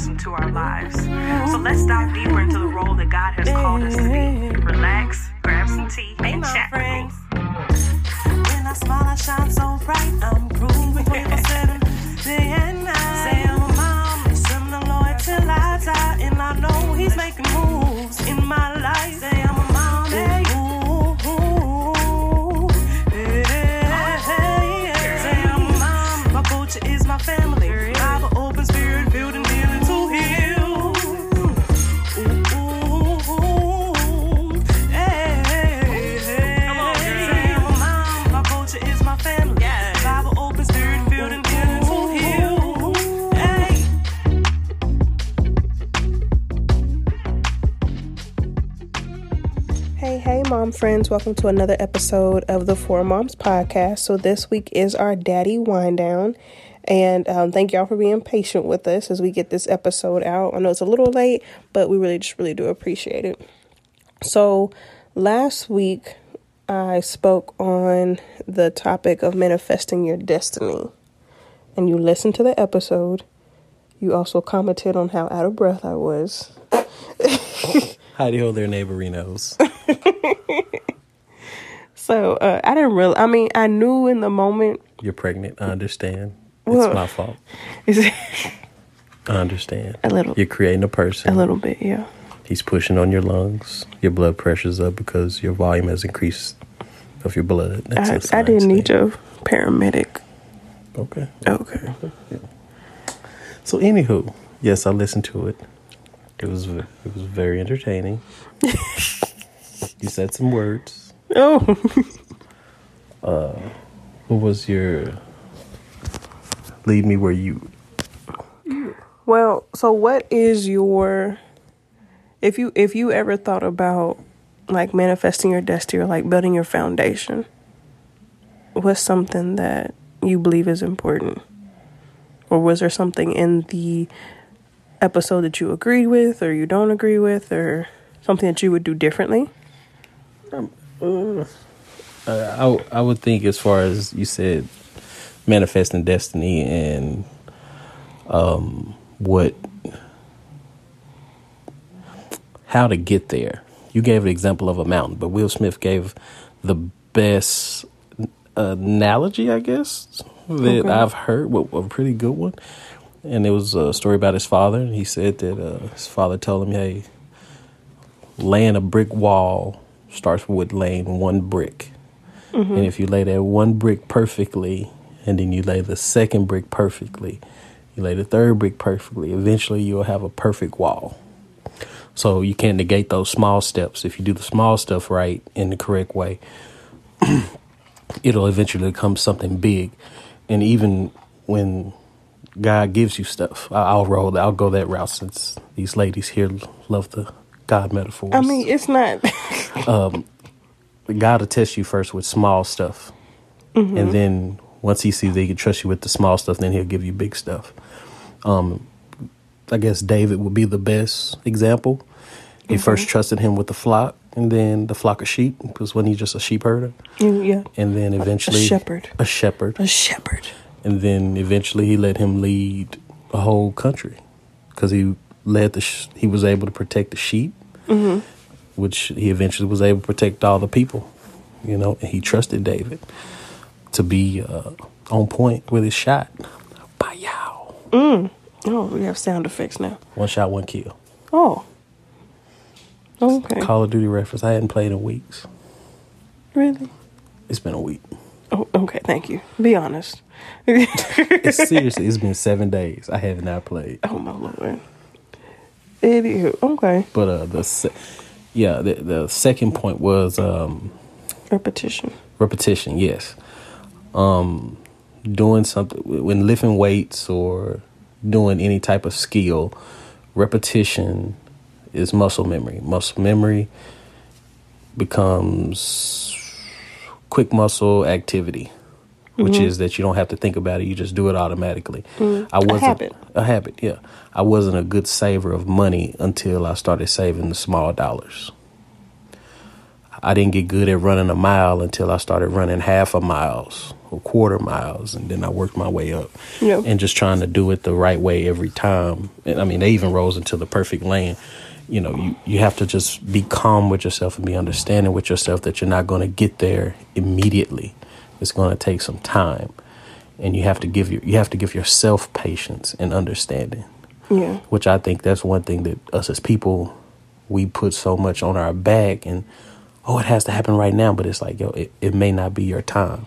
system to our lives. So let's dive deeper into the role that God has called us to be. Relax, grab some tea, and chat with me. When I smile, I shine so bright. I'm grooving 24 7, friends. Welcome to another episode of the Four Moms podcast. So, this week is our daddy wind down. And um, thank y'all for being patient with us as we get this episode out. I know it's a little late, but we really just really do appreciate it. So, last week I spoke on the topic of manifesting your destiny. And you listened to the episode. You also commented on how out of breath I was. Howdy ho there, neighborinos. So uh, I didn't really. I mean, I knew in the moment. You're pregnant. I understand. Well- it's my fault. Is I understand. A little. You're creating a person. a little bit, yeah. He's pushing on your lungs. Your blood pressure's up because your volume has increased of your blood. That's I, I didn't need your paramedic. Okay. Okay. So, anywho, yes, I listened to it. It was it was very entertaining. you said some words. Oh, uh, What was your Leave me where you well. So what is your? If you if you ever thought about like manifesting your destiny or like building your foundation, what's something that you believe is important, or was there something in the episode that you agreed with or you don't agree with, or something that you would do differently? Uh, I I would think as far as you said, manifesting destiny and um what how to get there. You gave an example of a mountain, but Will Smith gave the best analogy, I guess, that Okay. I've heard. well, A pretty good one, and it was a story about his father. And he said that uh, his father told him, "Hey, laying a brick wall starts with laying one brick. And if you lay that one brick perfectly, and then you lay the second brick perfectly, you lay the third brick perfectly, eventually you'll have a perfect wall. So you can't negate those small steps. If you do the small stuff right in the correct way, it'll eventually become something big. And even when God gives you stuff, I'll roll. I'll go that route since these ladies here love the God metaphors. I mean, it's not. Um, God will test you first with small stuff, mm-hmm. and then once He sees that He can trust you with the small stuff, then He'll give you big stuff. Um, I guess David would be the best example. He mm-hmm. first trusted Him with the flock, and then the flock of sheep, because when he just a sheep herder, mm, yeah, and then eventually shepherd. a shepherd, a shepherd. and then eventually He let him lead a whole country, because he led the sh- he was able to protect the sheep, which he eventually was able to protect all the people. You know, and he trusted David to be uh, on point with his shot. Bow. Oh, we have sound effects now. One shot, one kill. Oh. Okay. Call of Duty reference. I hadn't played in weeks. Really? It's been a week. Oh, okay. Thank you. Be honest. It's seriously, it's been seven days. I have not played. oh my lord. Idiot. Okay. But uh, the se- yeah, the the second point was um, Repetition. repetition. Yes, um, doing something when lifting weights or doing any type of skill. Repetition is muscle memory. Muscle memory becomes quick muscle activity, which is that you don't have to think about it; you just do it automatically. I wasn't habit. a habit. Yeah, I wasn't a good saver of money until I started saving the small dollars. I didn't get good at running a mile until I started running half a miles or quarter miles, and then I worked my way up. Yeah. And just trying to do it the right way every time. And I mean, they even rose into the perfect lane. You know, you, you have to just be calm with yourself and be understanding with yourself that you're not going to get there immediately. It's going to take some time, and you have to give your you have to give yourself patience and understanding Yeah. which I think that's one thing that us as people we put so much on our back and oh it has to happen right now but it's like yo it, it may not be your time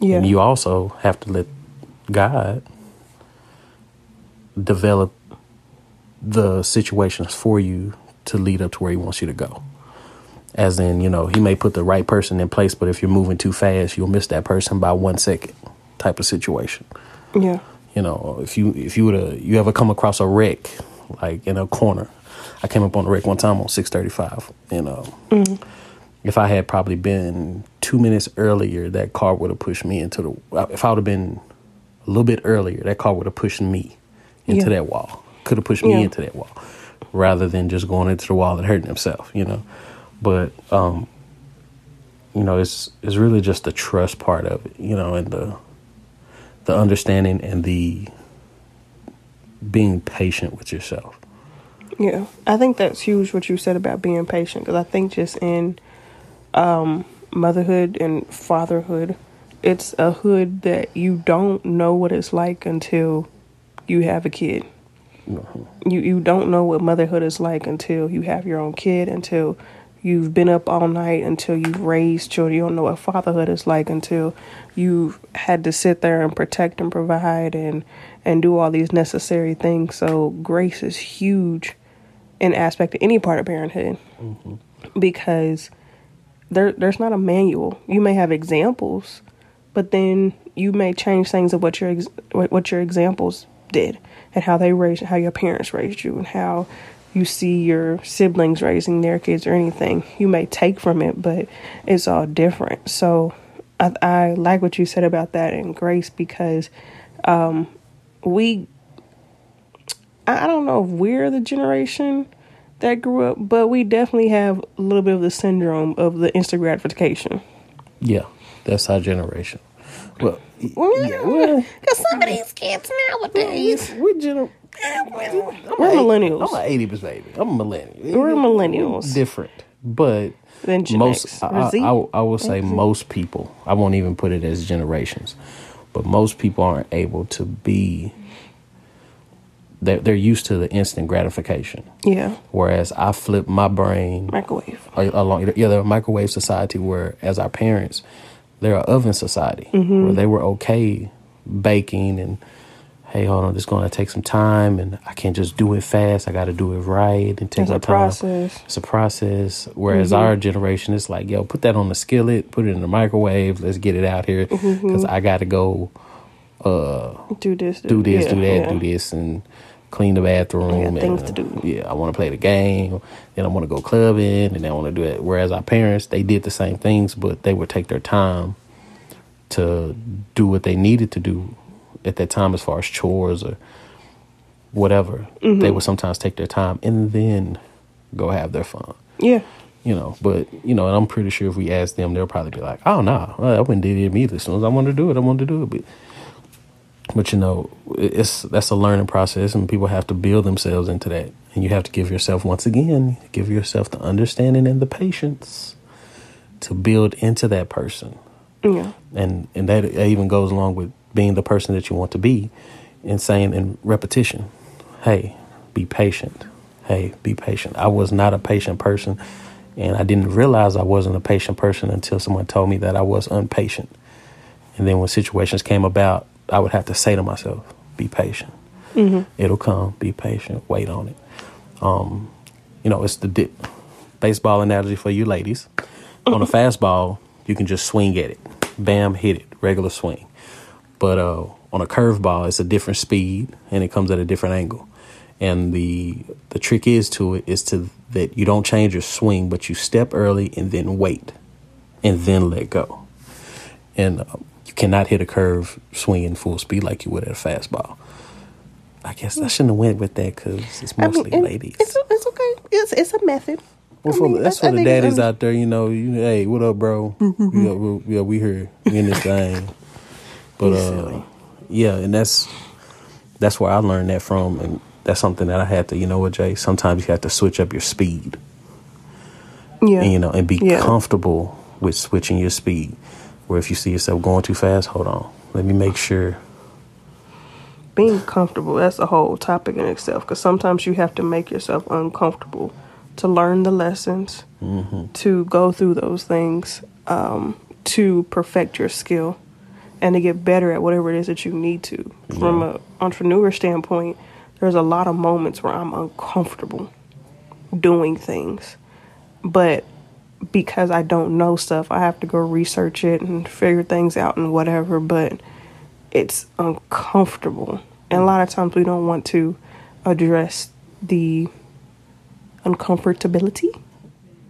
Yeah. and you also have to let God develop the situations for you to lead up to where he wants you to go as in you know he may put the right person in place but if you're moving too fast you'll miss that person by one second type of situation yeah. You know, if you if you would have you ever come across a wreck like in a corner, I came up on a wreck one time on six thirty five. You know, if I had probably been two minutes earlier, that car would have pushed me into the. If I would have been a little bit earlier, that car would have pushed me into Yeah. that wall. Could have pushed me Yeah. into that wall, rather than just going into the wall and hurting himself. You know, but um, you know, it's it's really just the trust part of it. You know, and the the understanding and the being patient with yourself. Yeah, I think that's huge what you said about being patient because I think just in um, motherhood and fatherhood, it's a hood that you don't know what it's like until you have a kid. You you don't know what motherhood is like until you have your own kid, until you've been up all night, until you've raised children. You don't know what fatherhood is like until you've had to sit there and protect and provide and and do all these necessary things. So grace is huge in aspect of any part of parenthood mm-hmm. because there there's not a manual. You may have examples, but then you may change things of what your ex- what your examples did and how they raised how your parents raised you and how you see your siblings raising their kids or anything. You may take from it, but it's all different. So I, I like what you said about that and grace because um, we I don't know if we're the generation that grew up, but we definitely have a little bit of the syndrome of the instant gratification. Yeah, that's our generation. Well, Well, because some of these kids nowadays, we gener- we're millennials. I'm an eighty baby. I'm a millennial. We're millennials. Different, but Then Gen most I, I, Z. I, I will say most people. I won't even put it as generations, but most people aren't able to be. They're they're used to the instant gratification, Yeah, whereas I flip my brain microwave. along yeah they're microwave society where as our parents they're an oven society Mm-hmm. where they were okay baking and hey hold on this going to take some time and i can't just do it fast i got to do it right and take It's my a time process. Mm-hmm. it's a process whereas our generation is like yo put that on the skillet put it in the microwave let's get it out here Mm-hmm. because i got to go Do this, do this, yeah, do that, yeah. do this, and clean the bathroom. I got and, things to do. Yeah, I want to play the game. Then I want to go clubbing, and then I want to do it. Whereas our parents, they did the same things, but they would take their time to do what they needed to do at that time, as far as chores or whatever. Mm-hmm. They would sometimes take their time and then go have their fun. Yeah, You know, but you know, and I'm pretty sure if we ask them, they'll probably be like, "Oh no, I wouldn't did it immediately. As soon as I wanted to do it, I wanted to do it." But but you know, it's that's a learning process, and people have to build themselves into that. And you have to give yourself, once again, give yourself the understanding and the patience to build into that person. yeah, And and that even goes along with being the person that you want to be, and saying in repetition, "Hey, be patient. Hey, be patient." I was not a patient person, and I didn't realize I wasn't a patient person until someone told me that I was impatient. And then when situations came about, I would have to say to myself, "Be patient. It'll come. Be patient. Wait on it." Um, you know, it's the di- baseball analogy for you ladies. On a fastball, you can just swing at it, bam, hit it, regular swing. But uh, on a curveball, it's a different speed and it comes at a different angle. And the the trick is to it is to that you don't change your swing, but you step early and then wait, and then let go. And uh, you cannot hit a curve swinging full speed like you would at a fastball. I guess I shouldn't have went with that because it's I mean, mostly ladies. It's it's okay. It's it's a method. Well, I for, mean, that's I for the daddies out there, you know. You, hey, what up, bro? yeah, we, yeah, we here we in this thing. But uh, yeah, and that's that's where I learned that from, and that's something that I had to, you know what, Jay. Sometimes you have to switch up your speed, Yeah. and, you know, and be Yeah. comfortable with switching your speed. Where if you see yourself going too fast, hold on, let me make sure. being comfortable that's a whole topic in itself because sometimes you have to make yourself uncomfortable to learn the lessons to go through those things um, to perfect your skill and to get better at whatever it is that you need to. From an entrepreneur standpoint there's a lot of moments where i'm uncomfortable doing things but because i don't know stuff i have to go research it and figure things out and whatever but it's uncomfortable. And a lot of times we don't want to address the uncomfortability,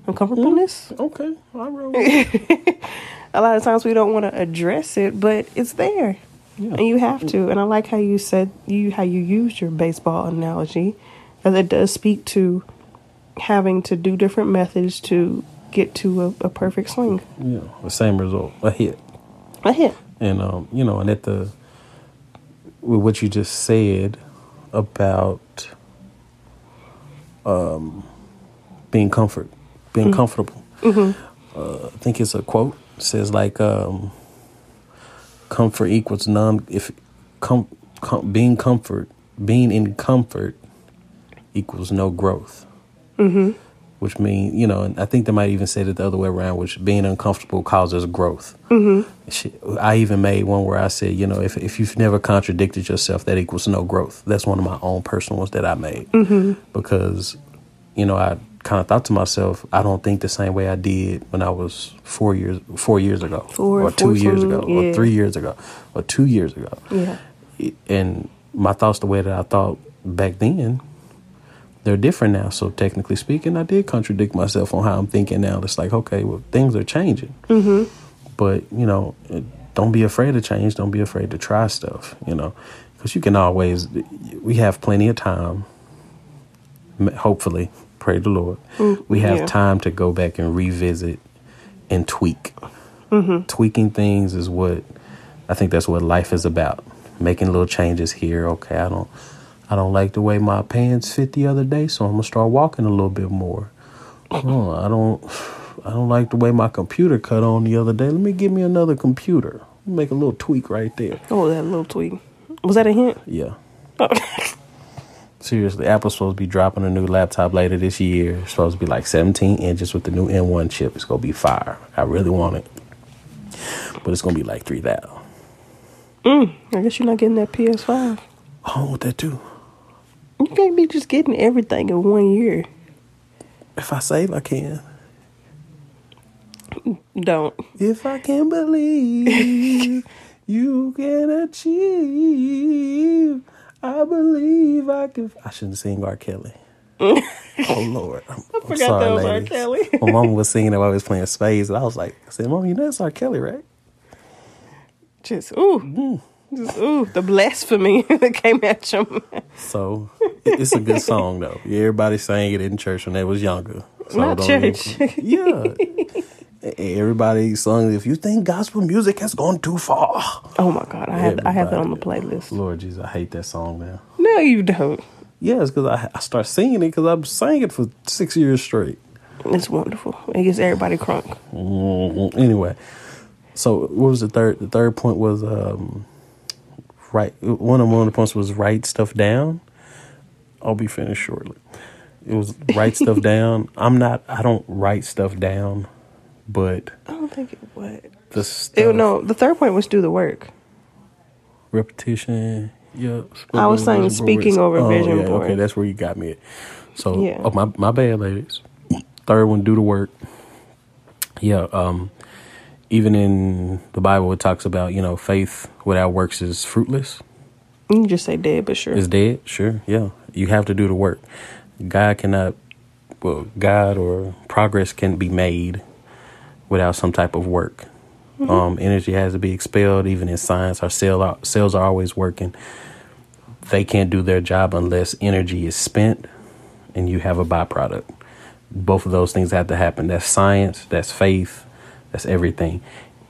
uncomfortableness. Mm, okay, I roll. A lot of times we don't want to address it, but it's there. Yeah. And you have to. And I like how you said you how you used your baseball analogy, because it does speak to having to do different methods to get to a, a perfect swing. yeah, the same result, a hit. A hit. and um, you know, and at the with what you just said about um, being comfort, being comfortable. Uh, I think it's a quote it says like um, comfort equals none. If com, com, being comfort, being in comfort equals no growth. Mm-hmm. Which means, you know, and I think they might even say it the other way around, which being uncomfortable causes growth. Mm-hmm. Shit, I even made one where I said, you know, if if you've never contradicted yourself, that equals no growth. That's one of my own personal ones that I made mm-hmm. because, you know, I kind of thought to myself, I don't think the same way I did when I was four years four years ago, Four, or two years ago, yeah. or three years ago, or two years ago. Yeah. And my thoughts, the way that I thought back then, they're different now. So technically speaking, I did contradict myself on how I'm thinking now. It's like, okay, well, things are changing. Mm-hmm. But you know, don't be afraid to change. Don't be afraid to try stuff. You know, because you can always. We have plenty of time. Hopefully, pray the Lord. we have yeah. time to go back and revisit and tweak. Tweaking things is what I think that's what life is about. Making little changes here. Okay, I don't I don't like the way my pants fit the other day, so I'm gonna start walking a little bit more. Oh, I don't I don't like the way my computer cut on the other day. Let me give me another computer. Make a little tweak right there. Oh, that little tweak. Was that a hint? Yeah. Oh. Seriously, Apple's supposed to be dropping a new laptop later this year. It's supposed to be like 17 inches with the new M1 chip. It's gonna be fire. I really want it, but it's gonna be like three thousand. Mm, I guess you're not getting that PS5. I want that too. You can't be just getting everything in one year. If I save, I can. Don't. If I can believe, you can achieve. I believe I can. I shouldn't sing R. Kelly. oh Lord, I'm, I forgot that was R. Kelly. My mom was singing it while I was playing spades, and I was like, "I said, Mom, you know it's R. Kelly, right?" Just ooh, mm. just ooh, the blasphemy that came at mouth. So it's a good song, though. Yeah, everybody sang it in church when they was younger. So Not don't even- church. yeah. Everybody sung. it. If you think gospel music has gone too far, Oh my god, I have I have that on the playlist. Lord Jesus, I hate that song now. No, you don't. Yeah, it's because I, I start singing it because I've sang it for six years straight. It's wonderful. It gets everybody crunk. Mhm. Anyway, so what was the third? The third point was um, right. One of one of the points was write stuff down. I'll be finished shortly. It was write stuff down. I'm not. I don't write stuff down, but I don't think it would. the stuff, It, no, the third point was do the work. repetition. Yeah, I was saying speaking over oh, vision yeah, board. Okay, that's where you got me. At. So, Yeah. oh, my my bad, ladies. Third one, do the work. Yeah. Um. Even in the Bible, it talks about you know faith without works is fruitless. You can just say dead, but sure. Is dead. Sure. Yeah. You have to do the work. God cannot. Well, God or progress can be made without some type of work. Um, energy has to be expelled. Even in science, our cell cells are always working. They can't do their job unless energy is spent, and you have a byproduct. Both of those things have to happen. That's science. That's faith. That's everything.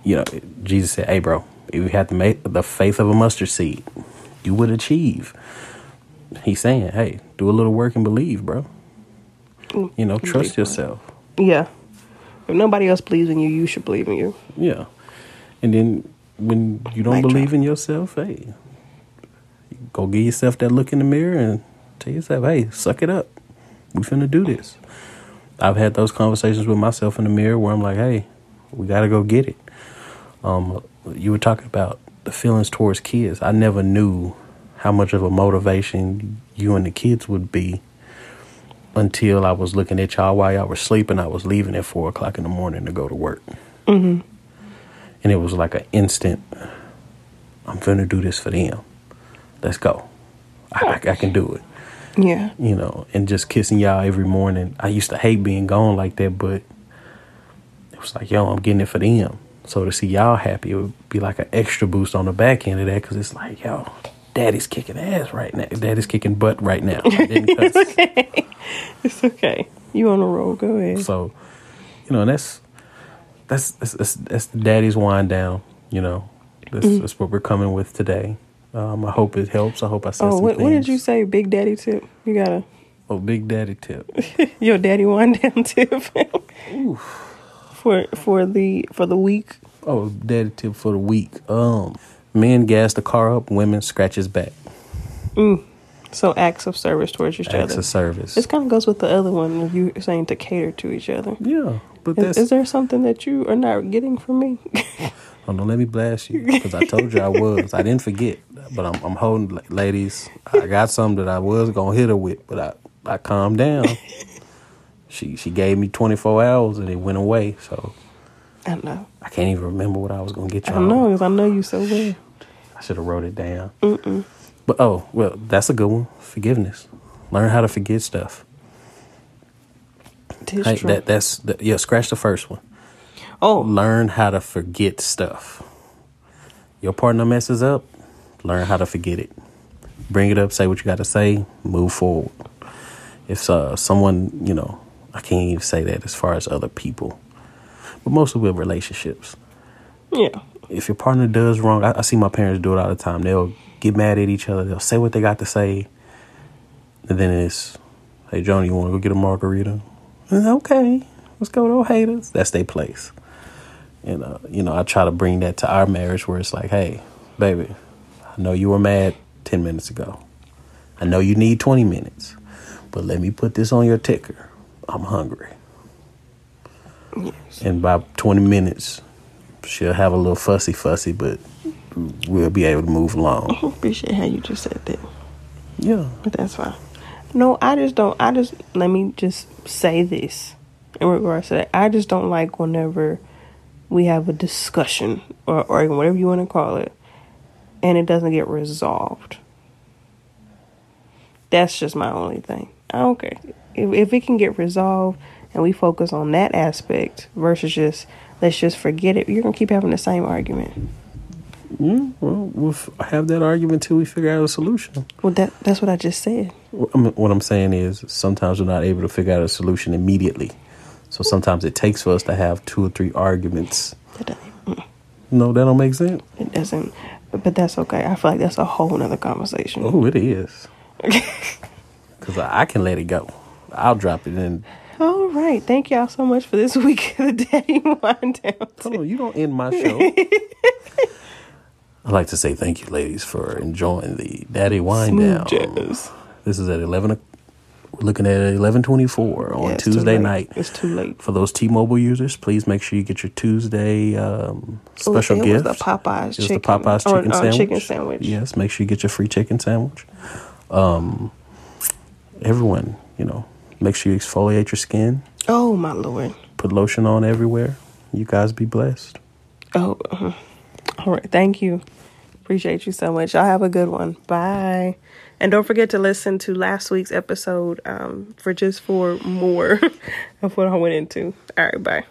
You know, Jesus said, "Hey, bro, if you had to make the faith of a mustard seed, you would achieve. He's saying, hey, do a little work and believe, bro. You know, trust Big yourself. Yeah. If nobody else believes in you, you should believe in you. Yeah. And then when you don't Mic believe drop. in yourself, hey, go give yourself that look in the mirror and tell yourself, hey, suck it up. We finna do this. I've had those conversations with myself in the mirror where I'm like, hey, we gotta go get it. Um, you were talking about the feelings towards kids. I never knew how much of a motivation you and the kids would be until I was looking at y'all while y'all were sleeping. I was leaving at four o'clock in the morning to go to work. Mm-hmm. And it was like an instant, I'm finna do this for them. Let's go. I, I, I can do it. Yeah. You know, and just kissing y'all every morning. I used to hate being gone like that, but it was like, yo, I'm getting it for them. So to see y'all happy, it would be like an extra boost on the back end of that because it's like, yo, daddy's kicking ass right now. Daddy's kicking butt right now. I didn't. It's okay. You on a roll. Go ahead. So, you know, and that's that's that's that's, that's the daddy's wind down. You know, that's, Mm-hmm. that's what we're coming with today. Um, I hope it helps. I hope I said Oh, what, what did you say? Big Daddy tip. You got a Oh, big daddy tip. your daddy wind down tip for for the for the week. oh, daddy tip for the week. Um, men gas the car up. Women scratch his back. So acts of service towards each Acts other. Acts of service. This kind of goes with the other one you saying to cater to each other. yeah, but Is, that's. is there something that you are not getting from me? oh, don't let me blast you because I told you I was. I didn't forget, but I'm, I'm holding, la- ladies. I got something that I was gonna hit her with, but I I calmed down. she she gave me 24 hours and it went away. So I know. I can't even remember what I was gonna get you. I know because I know you so well. I should have wrote it down. But oh well, that's a good one. Forgiveness. Learn how to forget stuff. Hey, that that's that, yeah. Scratch the first one. oh, Learn how to forget stuff. Your partner messes up. Learn how to forget it. Bring it up. Say what you got to say. Move forward. If uh, someone, you know, I can't even say that as far as other people, but mostly with relationships. yeah. If your partner does wrong, I, I see my parents do it all the time. They'll get mad at each other. They'll say what they got to say, and then it's, "Hey, Johnny, you want to go get a margarita?" And, okay, let's go. Don't hate us. That's their place. And uh, you know, I try to bring that to our marriage, where it's like, "Hey, baby, I know you were mad ten minutes ago. I know you need twenty minutes, but let me put this on your ticker. I'm hungry." Yes. And by twenty minutes, she'll have a little fussy fussy, but we'll be able to move along. Appreciate how you just said that. Yeah. But that's fine. No, I just don't. I just let me just say this in regards to that. I just don't like whenever we have a discussion or or whatever you want to call it, and it doesn't get resolved. That's just my only thing. I don't care if if it can get resolved and we focus on that aspect versus just let's just forget it. You're gonna keep having the same argument. Mm, well, we'll f- have that argument till we figure out a solution. Well, that that's what I just said. What I'm saying is sometimes we're not able to figure out a solution immediately. So sometimes it takes for us to have two or three arguments. That. No, that don't make sense. It doesn't, but that's okay. I feel like that's a whole nother conversation. Oh, it is. Because I I can let it go. I'll drop it in. All right. Thank y'all so much for this week of the Daddy Wind Down. Hold on, you don't end my show. I'd like to say thank you, ladies, for enjoying the Daddy Wind Down. jazz. This is at 11. o- We're looking at 11:24 on Yeah, Tuesday night. It's too late. For those T-Mobile users, please make sure you get your Tuesday um, special it gift. was the Popeyes It was chicken. the Popeyes or, chicken uh, sandwich. chicken sandwich. Yes, make sure you get your free chicken sandwich. Um, everyone, you know, make sure you exfoliate your skin. Oh my lord. Put lotion on everywhere. You guys be blessed. Oh. uh, all right. Thank you. Appreciate you so much. Y'all have a good one. Bye. And don't forget to listen to last week's episode um, for just for more of what I went into. All right. Bye.